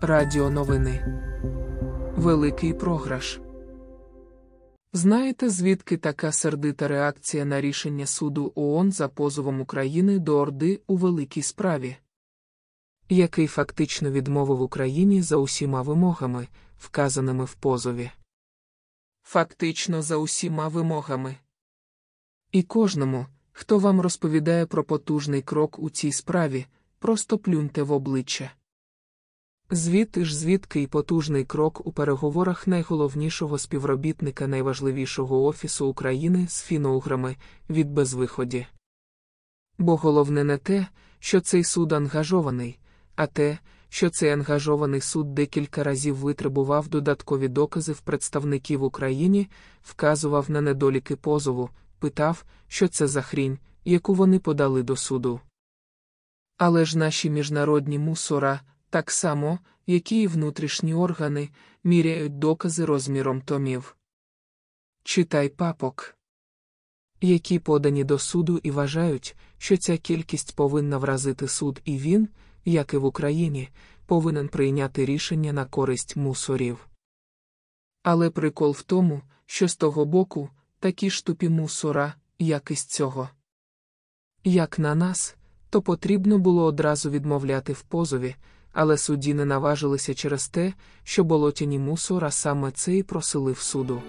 Радіо новини. Великий програш. Знаєте, звідки така сердита реакція на рішення суду ООН за позовом України до Орди у великій справі, який фактично відмовив Україні за усіма вимогами, вказаними в позові? Фактично за усіма вимогами. І кожному, хто вам розповідає про потужний крок у цій справі, просто плюньте в обличчя. Звідти ж звідки й потужний крок у переговорах найголовнішого співробітника найважливішого офісу України з фіноуграми від безвиході. Бо головне не те, що цей суд ангажований, а те, що цей ангажований суд декілька разів витребував додаткові докази в представників Україні, вказував на недоліки позову, питав, що це за хрінь, яку вони подали до суду. Але ж наші міжнародні мусора так само, які і внутрішні органи, міряють докази розміром томів. Читай папок, які подані до суду і вважають, що ця кількість повинна вразити суд, і він, як і в Україні, повинен прийняти рішення на користь мусорів. Але прикол в тому, що з того боку такі ж тупі мусора, як і з цього. Як на нас, то потрібно було одразу відмовляти в позові, але судді не наважилися через те, що болотяні мусора саме це і просили в суду.